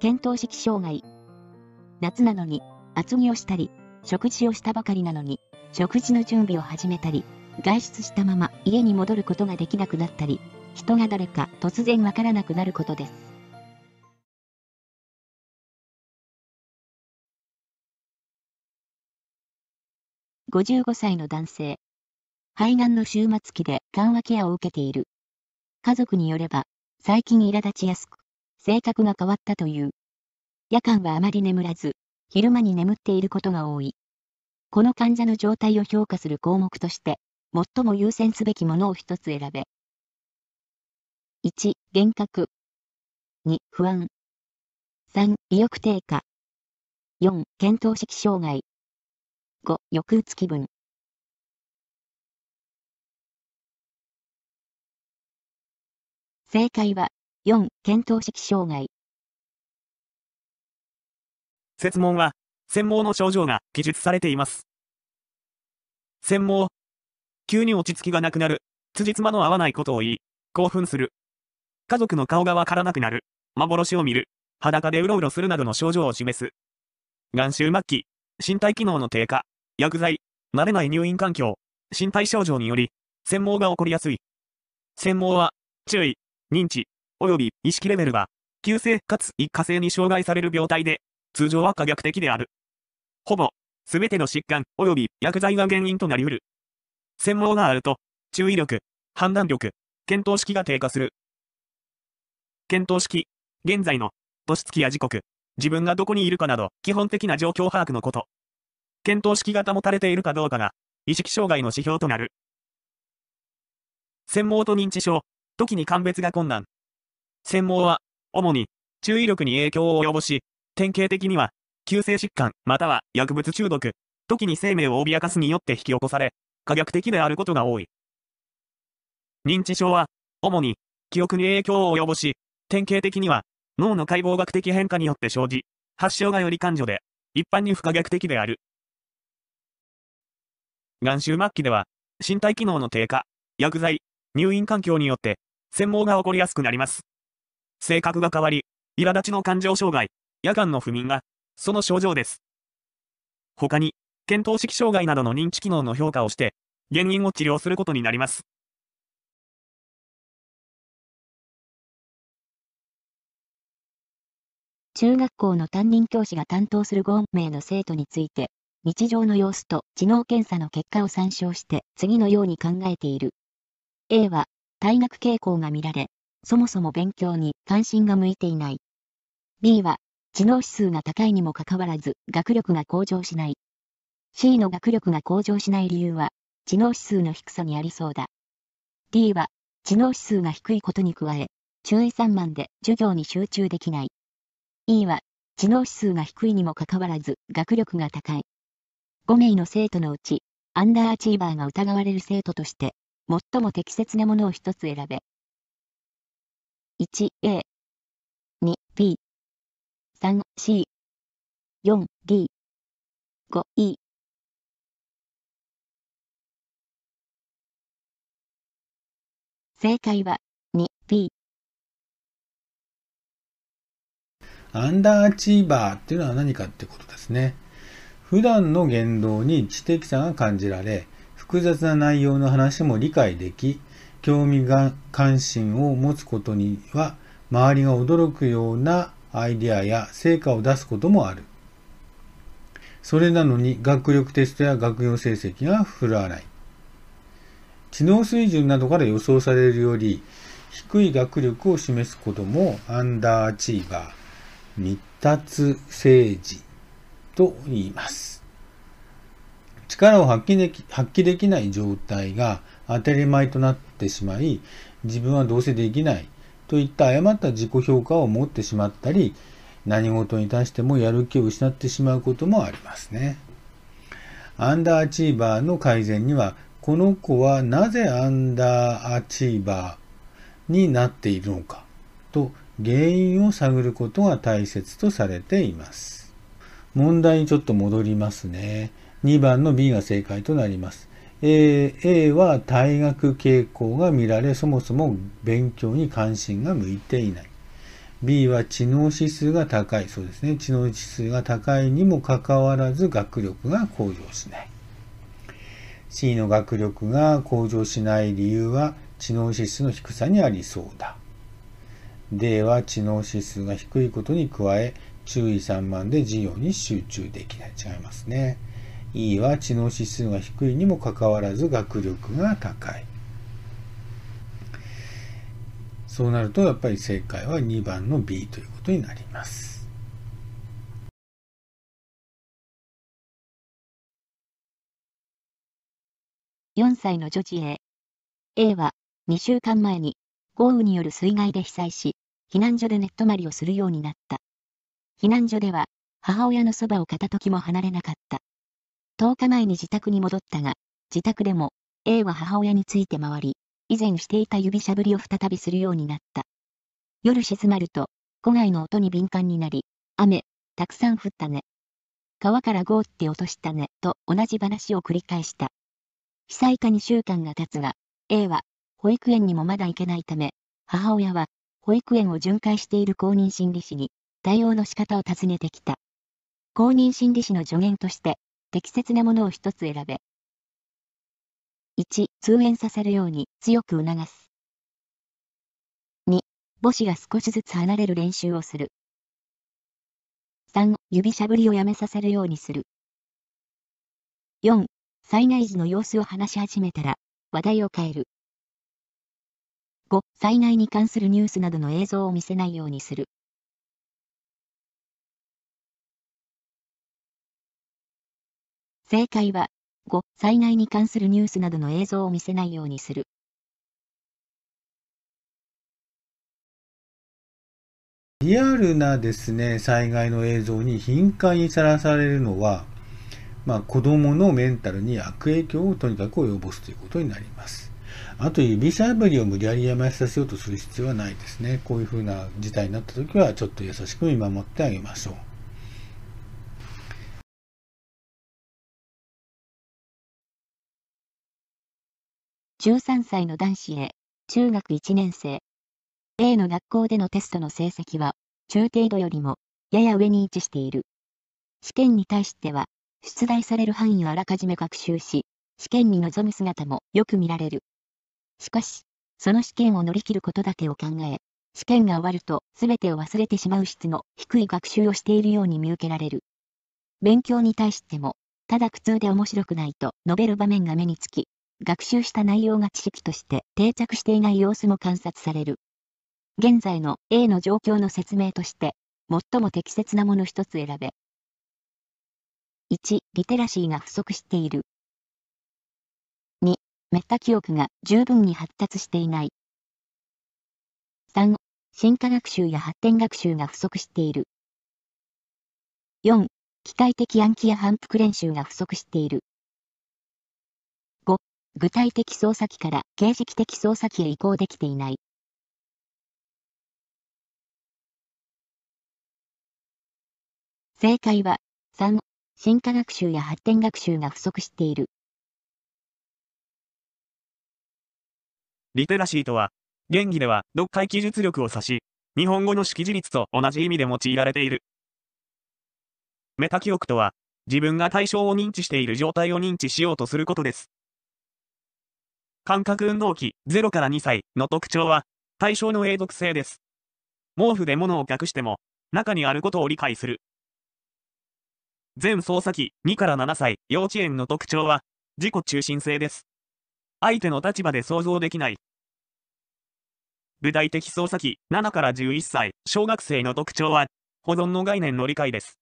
検討式障害。夏なのに、厚着をしたり、食事をしたばかりなのに、食事の準備を始めたり、外出したまま家に戻ることができなくなったり、人が誰か突然わからなくなることです。55歳の男性。肺がんの終末期で緩和ケアを受けている。家族によれば、最近苛立ちやすく、性格が変わったという。夜間はあまり眠らず、昼間に眠っていることが多い。この患者の状態を評価する項目として、最も優先すべきものを一つ選べ。1、幻覚。2、不安。3、意欲低下。4、検討式障害。5、抑うつ気分。正解は、4、検討式障害。設問は、専門の症状が記述されています。専門。急に落ち着きがなくなる。辻褄の合わないことを言い、興奮する。家族の顔がわからなくなる。幻を見る。裸でうろうろするなどの症状を示す。眼臭末期。身体機能の低下。薬剤、慣れない入院環境、身体症状により、専門が起こりやすい。専門は、注意、認知、及び意識レベルが、急性かつ一過性に障害される病態で、通常は可逆的である。ほぼ、すべての疾患及び薬剤が原因となり得る。専門があると、注意力、判断力、検討式が低下する。検討式、現在の、年月や時刻、自分がどこにいるかなど、基本的な状況把握のこと。検討式が保たれているかどうかが、意識障害の指標となる。専門と認知症、時に鑑別が困難。専門は、主に、注意力に影響を及ぼし、典型的には、急性疾患、または薬物中毒、時に生命を脅かすによって引き起こされ、可逆的であることが多い。認知症は、主に、記憶に影響を及ぼし、典型的には、脳の解剖学的変化によって生じ、発症がより感情で、一般に不可逆的である。眼臭末期では、身体機能の低下、薬剤、入院環境によって、専門が起こりやすくなります。性格が変わり、苛立ちの感情障害、夜間の不眠が、その症状です。他に、検討式障害などの認知機能の評価をして、原因を治療することになります。中学校の担任教師が担当する5名の生徒について、日常の様子と知能検査の結果を参照して次のように考えている。A は、退学傾向が見られ、そもそも勉強に関心が向いていない。B は、知能指数が高いにもかかわらず学力が向上しない。C の学力が向上しない理由は、知能指数の低さにありそうだ。D は、知能指数が低いことに加え、注意散漫で授業に集中できない。E は、知能指数が低いにもかかわらず学力が高い。5名の生徒のうち、アンダーアチーバーが疑われる生徒として、最も適切なものを一つ選べ。1A、2B、3C、4D、5E。正解は 2B。アンダーアチーバーっていうのは何かってことですね。普段の言動に知的さが感じられ、複雑な内容の話も理解でき、興味が関心を持つことには、周りが驚くようなアイデアや成果を出すこともある。それなのに学力テストや学業成績が振るわない。知能水準などから予想されるより低い学力を示すこともアンダーアチーバー、未達成時と言います。力を発揮でき発揮できない状態が当たり前となってしまい、自分はどうせできないといった誤った自己評価を持ってしまったり、何事に対してもやる気を失ってしまうこともありますね。アンダーアチーバーの改善には、この子はなぜアンダーアチーバーになっているのかと原因を探ることが大切とされています。問題にちょっと戻りますね。2番の B が正解となります。A, A は退学傾向が見られ、そもそも勉強に関心が向いていない。B は知能指数が高い。そうですね。知能指数が高いにもかかわらず学力が向上しない。C の学力が向上しない理由は知能指数の低さにありそうだ。D は知能指数が低いことに加え、注意散漫で授業に集中できない。違いますね。E は知能指数が低いにもかかわらず学力が高い。そうなるとやっぱり正解は2番の B ということになります。4歳の女児 A。A は2週間前に豪雨による水害で被災し、避難所で寝泊まりをするようになった。避難所では母親のそばを片時も離れなかった。10日前に自宅に戻ったが、自宅でも A は母親について回り、以前していた指しゃぶりを再びするようになった。夜静まると、戸外の音に敏感になり、雨、たくさん降ったね。川からゴーって落としたね、と同じ話を繰り返した。被災か2週間が経つが、A は、保育園にもまだ行けないため、母親は、保育園を巡回している公認心理師に、対応の仕方を尋ねてきた。公認心理師の助言として、適切なものを一つ選べ。1、通園させるように強く促す。2、母子が少しずつ離れる練習をする。3、指しゃぶりをやめさせるようにする。4、災害時の様子を話し始めたら、話題を変える。5、災害に関するニュースなどの映像を見せないようにする。正解は、5、災害に関するニュースなどの映像を見せないようにする。リアルなですね、災害の映像に頻繁にさらされるのは、まあ、子供のメンタルに悪影響をとにかく及ぼすということになります。あと、指しゃぶりを無理やりやめさせようとする必要はないですね。こういうふうな事態になった時は、ちょっと優しく見守ってあげましょう。13歳の男子 A、中学1年生。A の学校でのテストの成績は、中程度よりも、やや上に位置している。試験に対しては、出題される範囲をあらかじめ学習し、試験に臨む姿もよく見られる。しかし、その試験を乗り切ることだけを考え、試験が終わると全てを忘れてしまう質の低い学習をしているように見受けられる。勉強に対しても、ただ苦痛で面白くないと述べる場面が目につき、学習した内容が知識として定着していない様子も観察される。現在の A の状況の説明として、最も適切なもの一つ選べ。1、リテラシーが不足している。2、メタ記憶が十分に発達していない。3、進化学習や発展学習が不足している。4、機械的暗記や反復練習が不足している。具体的操作機から形式的操作機へ移行できていない。正解は、3、進化学習や発展学習が不足している。リテラシーとは、言義では読解記述力を指し、日本語の識字率と同じ意味で用いられている。メタ記憶とは、自分が対象を認知している状態を認知しようとすることです。感覚運動器0から2歳の特徴は、対象の永続性です。毛布で物を隠しても、中にあることを理解する。全操作機2から7歳幼稚園の特徴は、自己中心性です。相手の立場で想像できない。具体的操作機7から11歳小学生の特徴は、保存の概念の理解です。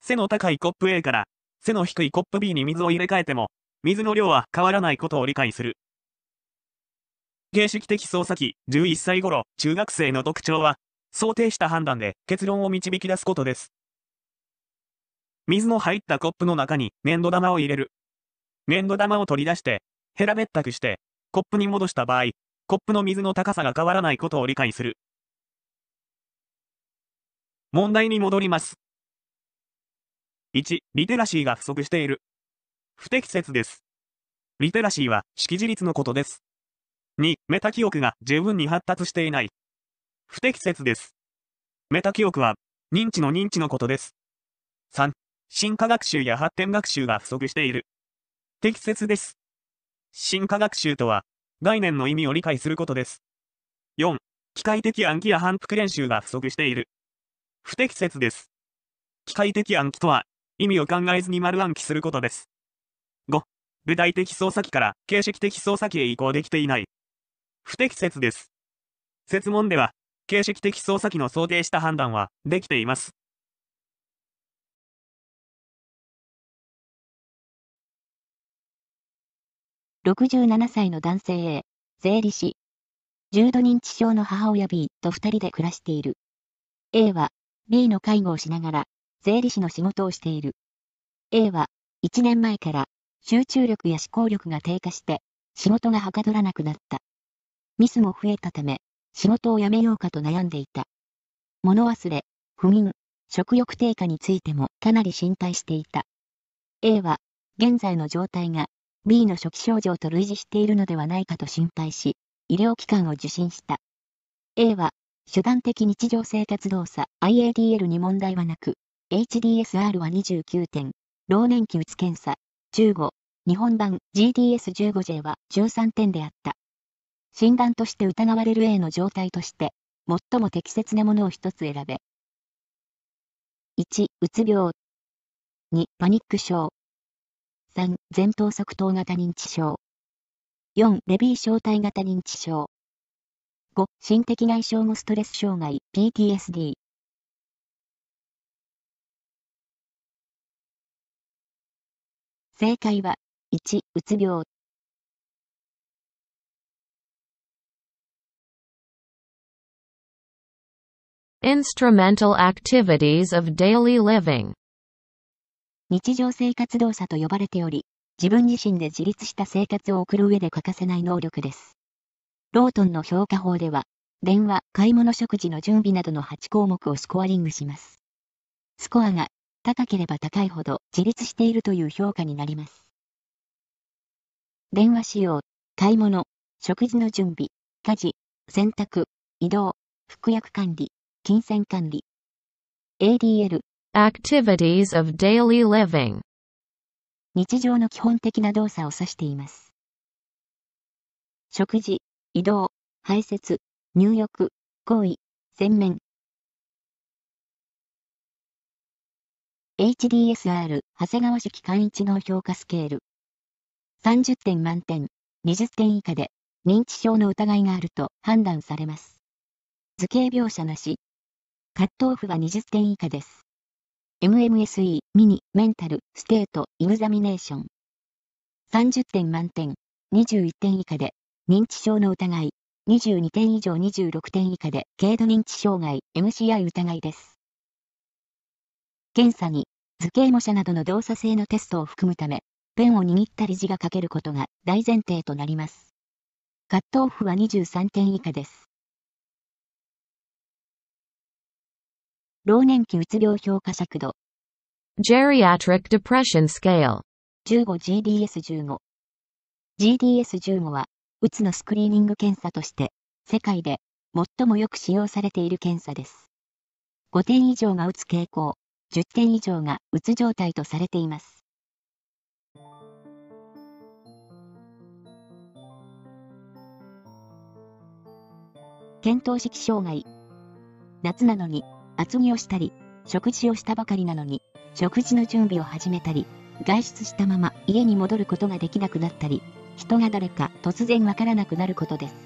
背の高いコップ A から背の低いコップ B に水を入れ替えても、水の量は変わらないことを理解する。形式的操作機、11歳頃、中学生の特徴は、想定した判断で結論を導き出すことです。水の入ったコップの中に粘土玉を入れる。粘土玉を取り出して、平べったくして、コップに戻した場合、コップの水の高さが変わらないことを理解する。問題に戻ります。1、リテラシーが不足している。不適切です。リテラシーは識字率のことです。2、メタ記憶が十分に発達していない。不適切です。メタ記憶は、認知の認知のことです。3、進化学習や発展学習が不足している。適切です。進化学習とは、概念の意味を理解することです。4、機械的暗記や反復練習が不足している。不適切です。機械的暗記とは、意味を考えずに丸暗記することです。5、具体的操作機から形式的操作機へ移行できていない。不適切です。設問では、形式的操作機の想定した判断はできています。67歳の男性 A、税理士。重度認知症の母親 B と二人で暮らしている。A は B の介護をしながら税理士の仕事をしている。A は1年前から集中力や思考力が低下して仕事がはかどらなくなった。ミスも増えたため仕事を辞めようかと悩んでいた。物忘れ、不眠、食欲低下についてもかなり心配していた。A は現在の状態が B の初期症状と類似しているのではないかと心配し、医療機関を受診した。A は、手段的日常生活動作 IADL に問題はなく、HDSR は29点、老年期うつ検査15、日本版 GDS15J は13点であった。診断として疑われる A の状態として、最も適切なものを一つ選べ。1、うつ病。2、パニック症。3、前頭側頭型認知症。4、レビー小体型認知症。5、心的外傷後ストレス障害 PTSD。正解は、1、うつ病。Instrumental activities of daily living 日常生活動作と呼ばれており、自分自身で自立した生活を送る上で欠かせない能力です。ロートンの評価法では、電話、買い物食事の準備などの8項目をスコアリングします。スコアが高ければ高いほど自立しているという評価になります。電話使用、買い物、食事の準備、家事、洗濯、移動、服薬管理、金銭管理。ADL、Activities of daily living 日常の基本的な動作を指しています。食事、移動、排泄、入浴、行為、洗面。HDSR、長谷川式簡易知能評価スケール。30点満点、20点以下で、認知症の疑いがあると判断されます。図形描写なし。カットオフは20点以下です。MMSE、ミニ、メンタル、ステート、イグザミネーション。30点満点、21点以下で、認知症の疑い、22点以上26点以下で、軽度認知障害、MCI 疑いです。検査に、図形模写などの動作性のテストを含むため、ペンを握ったり字が書けることが大前提となります。カットオフは23点以下です。老年期うつ病評価尺度。Geriatric Depression Scale 15GDS15。GDS15 は、うつのスクリーニング検査として、世界で最もよく使用されている検査です。5点以上がうつ傾向、10点以上がうつ状態とされています。検討式障害。夏なのに厚着をしたり、食事をしたばかりなのに、食事の準備を始めたり、外出したまま家に戻ることができなくなったり、人が誰か突然わからなくなることです。